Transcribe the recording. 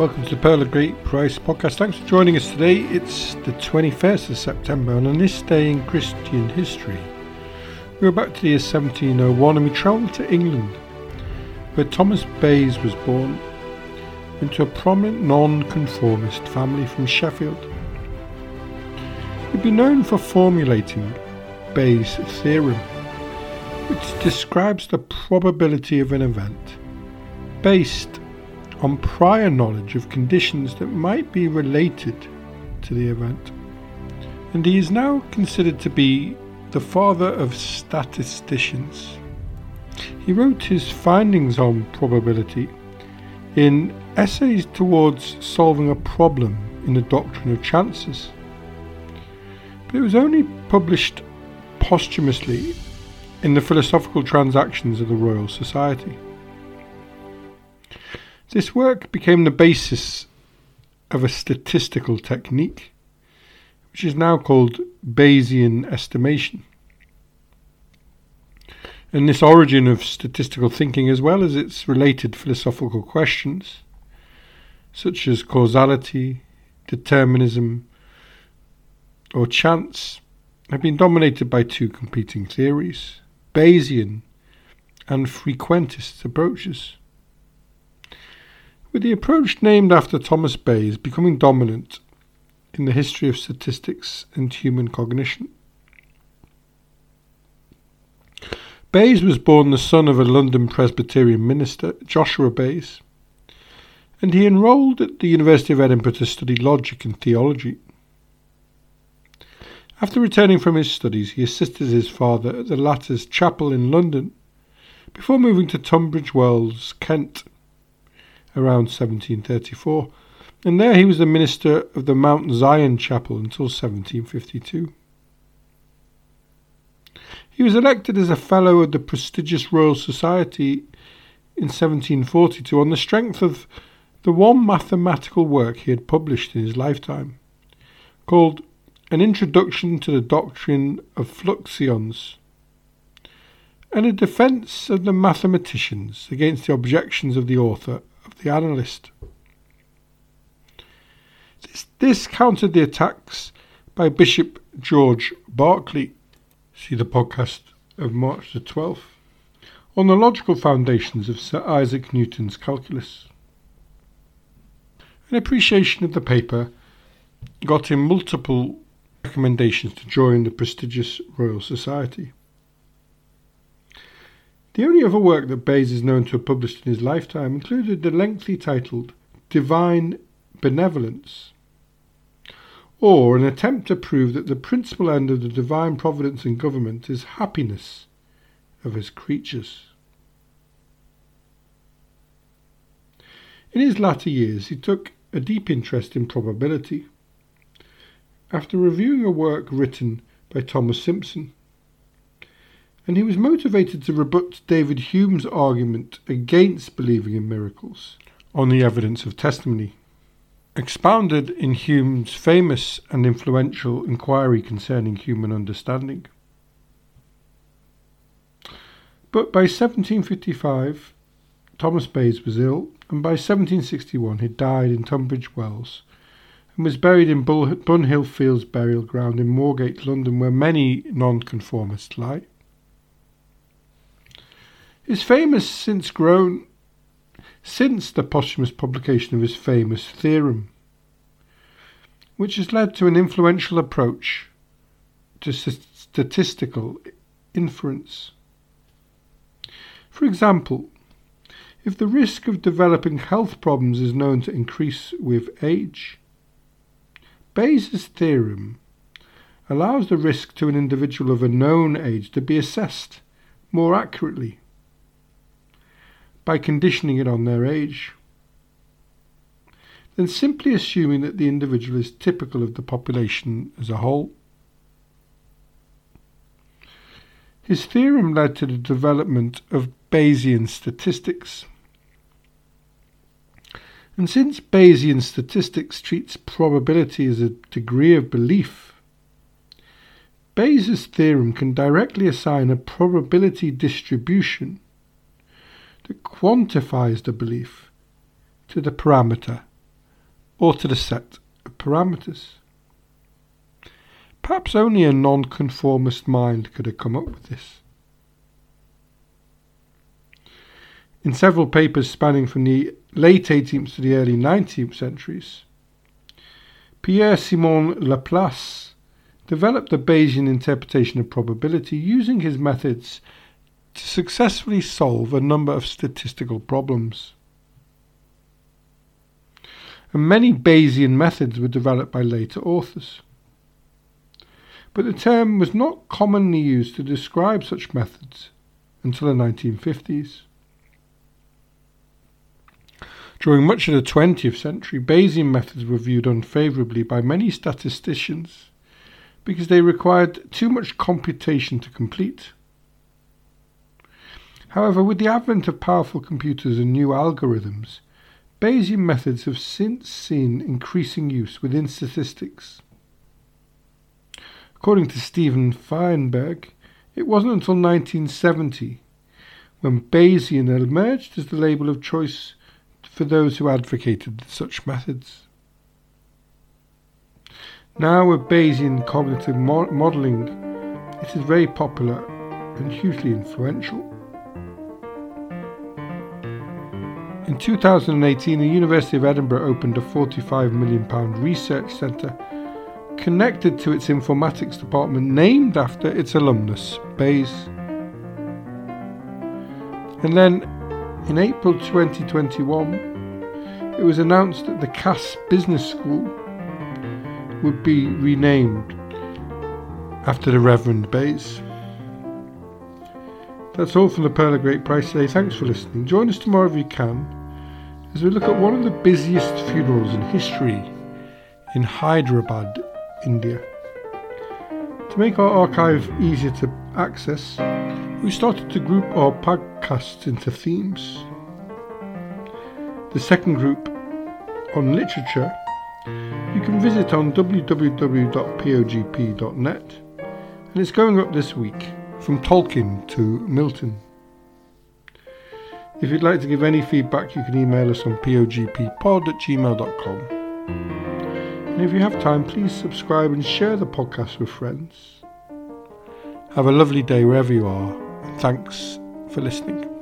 Welcome to the Pearl of Great Price podcast. Thanks for joining us today. It's the 21st of September, and on this day in Christian history, we're back to the year 1701 and we travel to England, where Thomas Bayes was born into a prominent non-conformist family from Sheffield. He'd be known for formulating Bayes' theorem, which describes the probability of an event based on prior knowledge of conditions that might be related to the event. And he is now considered to be the father of statisticians. He wrote his findings on probability in Essays Towards Solving a Problem in the Doctrine of Chances. But it was only published posthumously in the Philosophical Transactions of the Royal Society. This work became the basis of a statistical technique, which is now called Bayesian estimation. And this origin of statistical thinking, as well as its related philosophical questions, such as causality, determinism, or chance, have been dominated by two competing theories Bayesian and frequentist approaches with the approach named after Thomas Bayes becoming dominant in the history of statistics and human cognition. Bayes was born the son of a London Presbyterian minister, Joshua Bayes, and he enrolled at the University of Edinburgh to study logic and theology. After returning from his studies, he assisted his father at the latter's chapel in London before moving to Tunbridge Wells, Kent, around 1734, and there he was the minister of the Mount Zion Chapel until 1752. He was elected as a Fellow of the prestigious Royal Society in 1742 on the strength of the one mathematical work he had published in his lifetime, called An Introduction to the Doctrine of Fluxions, and a defence of the mathematicians against the objections of the author the analyst. This, this countered the attacks by Bishop George Berkeley, see the podcast of March the 12th, on the logical foundations of Sir Isaac Newton's calculus. An appreciation of the paper got him multiple recommendations to join the prestigious Royal Society. The only other work that Bayes is known to have published in his lifetime included the lengthy titled Divine Benevolence, or an attempt to prove that the principal end of the divine providence and government is happiness of his creatures. In his latter years, he took a deep interest in probability. After reviewing a work written by Thomas Simpson, and he was motivated to rebut David Hume's argument against believing in miracles on the evidence of testimony. Expounded in Hume's famous and influential inquiry concerning human understanding. But by 1755, Thomas Bayes was ill, and by 1761 he died in Tunbridge Wells and was buried in Bunhill Fields burial ground in Moorgate, London, where many nonconformists lie. His fame has since grown since the posthumous publication of his famous theorem, which has led to an influential approach to statistical inference. For example, if the risk of developing health problems is known to increase with age, Bayes' theorem allows the risk to an individual of a known age to be assessed more accurately by conditioning it on their age, then simply assuming that the individual is typical of the population as a whole. His theorem led to the development of Bayesian statistics. And since Bayesian statistics treats probability as a degree of belief, Bayes' theorem can directly assign a probability distribution that quantifies the belief to the parameter or to the set of parameters. Perhaps only a nonconformist mind could have come up with this. In several papers spanning from the late 18th to the early 19th centuries, Pierre Simon Laplace developed the Bayesian interpretation of probability using his methods to successfully solve a number of statistical problems. And many Bayesian methods were developed by later authors. But the term was not commonly used to describe such methods until the 1950s. During much of the 20th century, Bayesian methods were viewed unfavourably by many statisticians because they required too much computation to complete. However, with the advent of powerful computers and new algorithms, Bayesian methods have since seen increasing use within statistics. According to Stephen Fienberg, it wasn't until 1970 when Bayesian emerged as the label of choice for those who advocated such methods. Now, with Bayesian cognitive mo- modelling, it is very popular and hugely influential. In 2018, the University of Edinburgh opened a £45 million research centre connected to its informatics department, named after its alumnus, Bayes. And then in April 2021, it was announced that the Cass Business School would be renamed after the Reverend Bayes. That's all from the Pearl of Great Price today. Thanks for listening. Join us tomorrow if you can as we look at one of the busiest funerals in history in Hyderabad, India. To make our archive easier to access, we started to group our podcasts into themes. The second group on literature you can visit on www.pogp.net and it's going up this week from Tolkien to Milton. If you'd like to give any feedback, you can email us on pogppod at gmail.com. And if you have time, please subscribe and share the podcast with friends. Have a lovely day wherever you are, and thanks for listening.